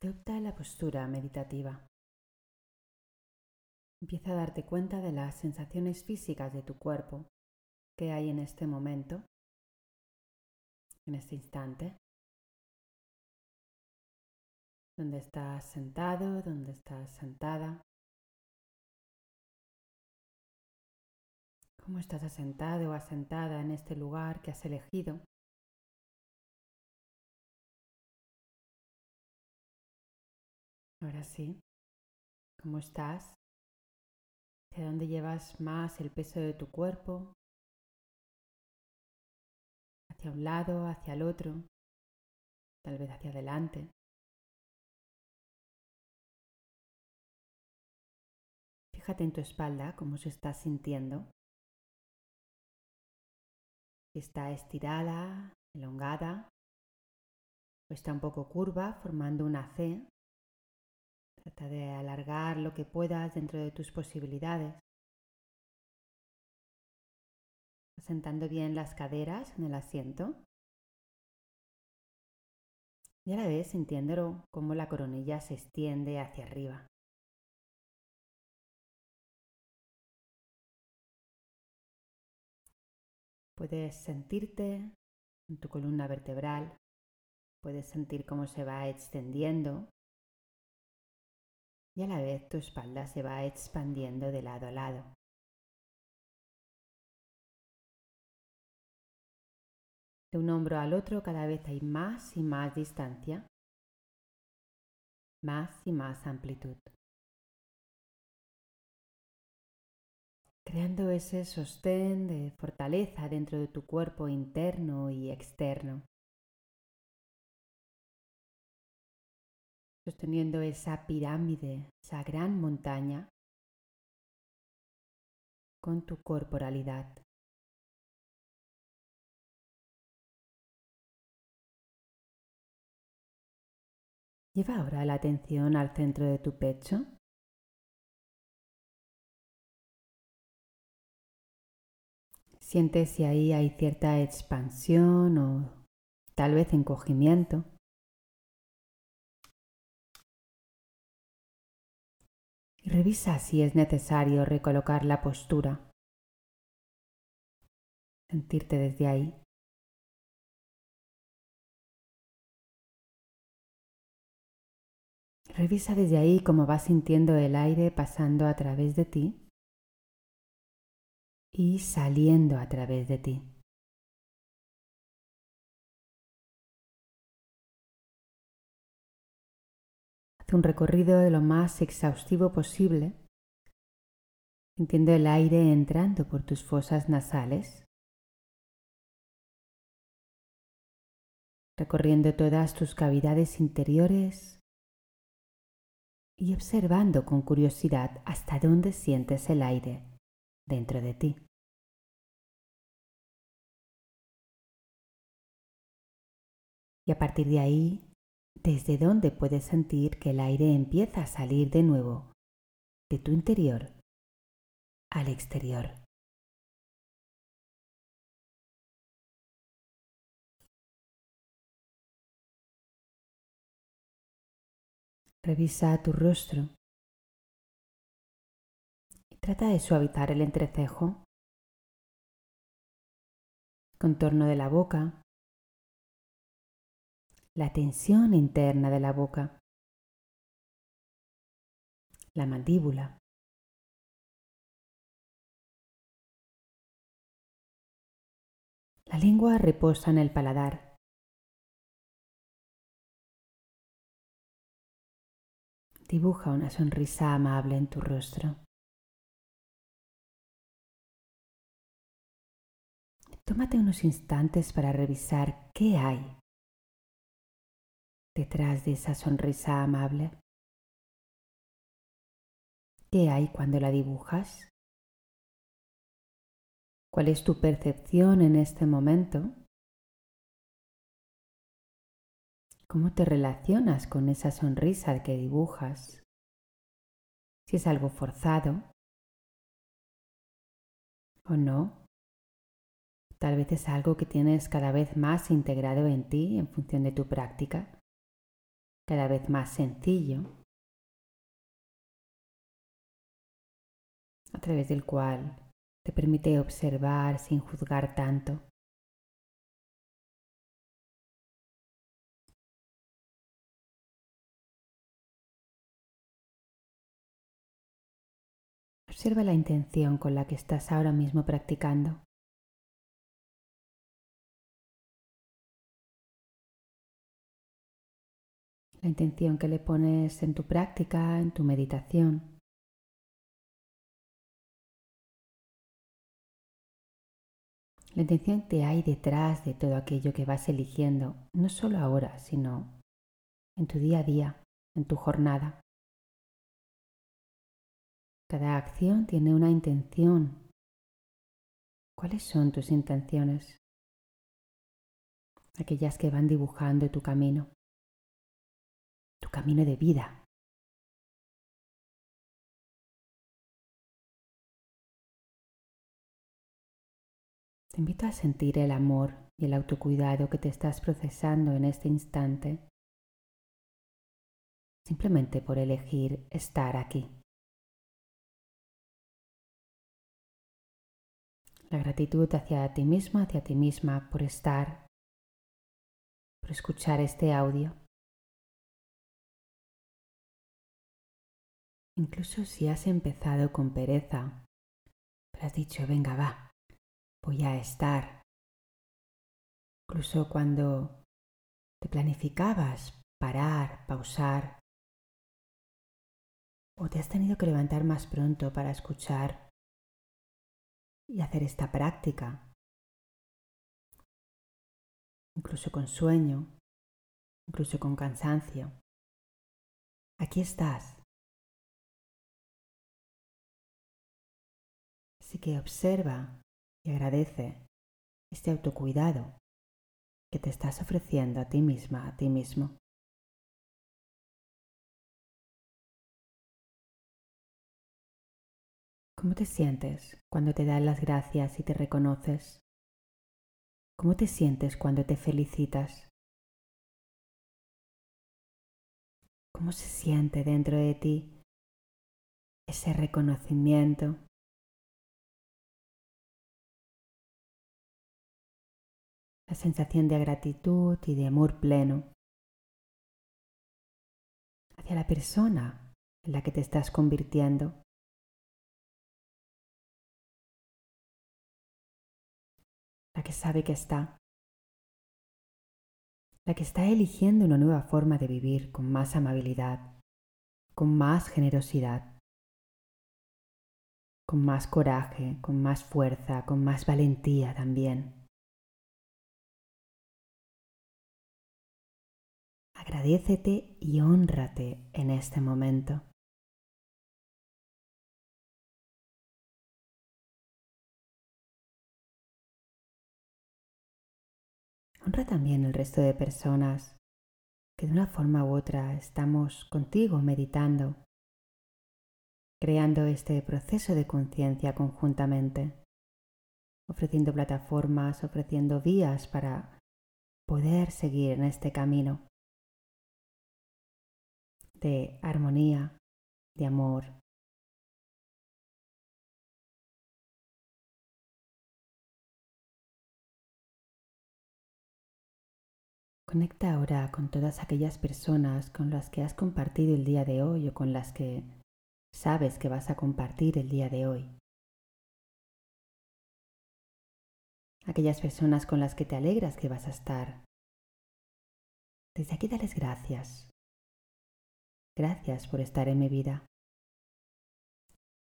Adopta la postura meditativa. Empieza a darte cuenta de las sensaciones físicas de tu cuerpo que hay en este momento, en este instante. Donde estás sentado, donde estás sentada. ¿Cómo estás asentado o asentada en este lugar que has elegido? Ahora sí, ¿cómo estás? ¿Hacia dónde llevas más el peso de tu cuerpo? ¿Hacia un lado, hacia el otro? Tal vez hacia adelante. Fíjate en tu espalda, cómo se está sintiendo. Si está estirada, elongada, o está un poco curva, formando una C Trata de alargar lo que puedas dentro de tus posibilidades. Asentando bien las caderas en el asiento. Y a la vez sintiéndolo como la coronilla se extiende hacia arriba. Puedes sentirte en tu columna vertebral, puedes sentir cómo se va extendiendo y a la vez tu espalda se va expandiendo de lado a lado. De un hombro al otro cada vez hay más y más distancia, más y más amplitud. Creando ese sostén de fortaleza dentro de tu cuerpo interno y externo. Sosteniendo esa pirámide, esa gran montaña con tu corporalidad. Lleva ahora la atención al centro de tu pecho. Siente si ahí hay cierta expansión o tal vez encogimiento. Revisa si es necesario recolocar la postura. Sentirte desde ahí. Revisa desde ahí cómo vas sintiendo el aire pasando a través de ti y saliendo a través de ti. Un recorrido de lo más exhaustivo posible, sintiendo el aire entrando por tus fosas nasales, recorriendo todas tus cavidades interiores y observando con curiosidad hasta dónde sientes el aire dentro de ti. Y a partir de ahí, desde donde puedes sentir que el aire empieza a salir de nuevo de tu interior al exterior. Revisa tu rostro y trata de suavizar el entrecejo, contorno de la boca, la tensión interna de la boca, la mandíbula. La lengua reposa en el paladar. Dibuja una sonrisa amable en tu rostro. Tómate unos instantes para revisar qué hay detrás de esa sonrisa amable? ¿Qué hay cuando la dibujas? ¿Cuál es tu percepción en este momento? ¿Cómo te relacionas con esa sonrisa que dibujas? Si es algo forzado o no. Tal vez es algo que tienes cada vez más integrado en ti en función de tu práctica. Cada vez más sencillo, a través del cual te permite observar sin juzgar tanto. Observa la intención con la que estás ahora mismo practicando. La intención que le pones en tu práctica, en tu meditación. La intención que hay detrás de todo aquello que vas eligiendo, no solo ahora, sino en tu día a día, en tu jornada. Cada acción tiene una intención. ¿Cuáles son tus intenciones? Aquellas que van dibujando tu camino, camino de vida. Te invito a sentir el amor y el autocuidado que te estás procesando en este instante, simplemente por elegir estar aquí. la gratitud hacia ti mismo, hacia ti misma por estar, por escuchar este audio. Incluso si has empezado con pereza, pero has dicho, venga, va, voy a estar. Incluso cuando te planificabas parar, pausar, o te has tenido que levantar más pronto para escuchar y hacer esta práctica, incluso con sueño, incluso con cansancio. Aquí estás. Así que observa y agradece este autocuidado que te estás ofreciendo a ti misma, a ti mismo. ¿Cómo te sientes cuando te dan las gracias y te reconoces? ¿Cómo te sientes cuando te felicitas? ¿Cómo se siente dentro de ti ese reconocimiento? La sensación de gratitud y de amor pleno hacia la persona en la que te estás convirtiendo. la que sabe que está, la que está eligiendo una nueva forma de vivir con más amabilidad, con más generosidad, con más coraje, con más fuerza, con más valentía también. Agradecete y honrate en este momento. Honra también el resto de personas que de una forma u otra estamos contigo meditando, creando este proceso de conciencia conjuntamente, ofreciendo plataformas, ofreciendo vías para poder seguir en este camino de armonía, de amor, Conecta ahora con todas aquellas personas con las que has compartido el día de hoy o con las que sabes que vas a compartir el día de hoy. Aquellas personas con las que te alegras que vas a estar. Desde aquí dales gracias. Gracias por estar en mi vida.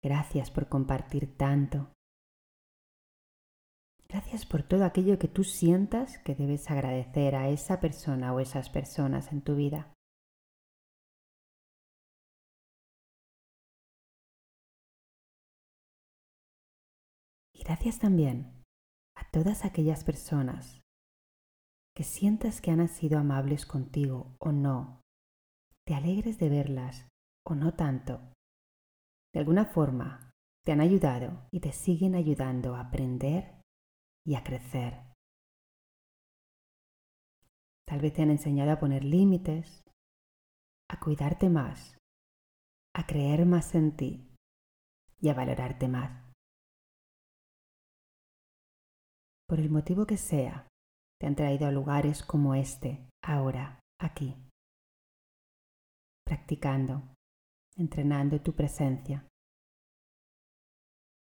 Gracias por compartir tanto. Gracias por todo aquello que tú sientas que debes agradecer a esa persona o esas personas en tu vida. Y gracias también a todas aquellas personas que sientas que han sido amables contigo o no, te alegres de verlas o no tanto. De alguna forma te han ayudado y te siguen ayudando a aprender y a crecer. Tal vez te han enseñado a poner límites, a cuidarte más, a creer más en ti y a valorarte más. Por el motivo que sea, te han traído a lugares como este, ahora, aquí, practicando, entrenando tu presencia,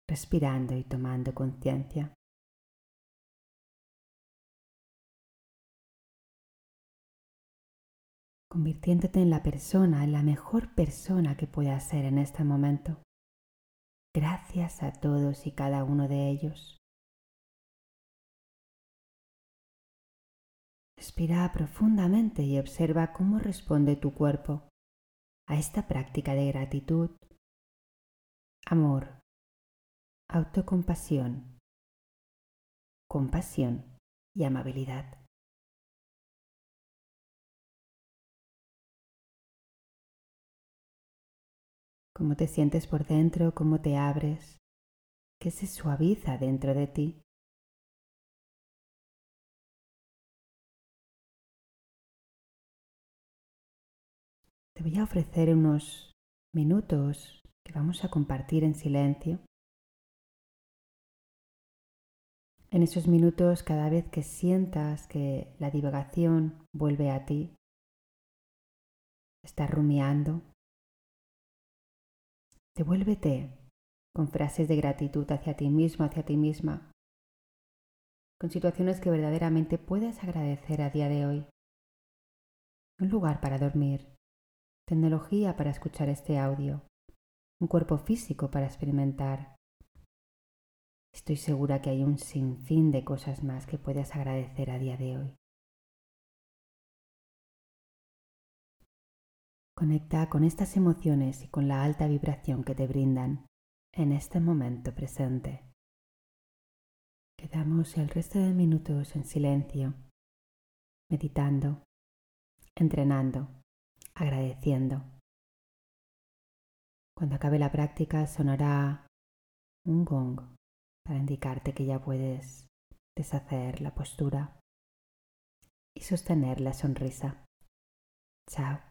respirando y tomando conciencia. convirtiéndote en la persona, en la mejor persona que puedas ser en este momento. Gracias a todos y cada uno de ellos. Respira profundamente y observa cómo responde tu cuerpo a esta práctica de gratitud, amor, autocompasión, compasión y amabilidad. cómo te sientes por dentro, cómo te abres, qué se suaviza dentro de ti. Te voy a ofrecer unos minutos que vamos a compartir en silencio. En esos minutos, cada vez que sientas que la divagación vuelve a ti, estás rumiando, Devuélvete con frases de gratitud hacia ti mismo, hacia ti misma, con situaciones que verdaderamente puedes agradecer a día de hoy. Un lugar para dormir, tecnología para escuchar este audio, un cuerpo físico para experimentar. Estoy segura que hay un sinfín de cosas más que puedes agradecer a día de hoy. Conecta con estas emociones y con la alta vibración que te brindan en este momento presente. Quedamos el resto de minutos en silencio, meditando, entrenando, agradeciendo. Cuando acabe la práctica sonará un gong para indicarte que ya puedes deshacer la postura y sostener la sonrisa. Chao.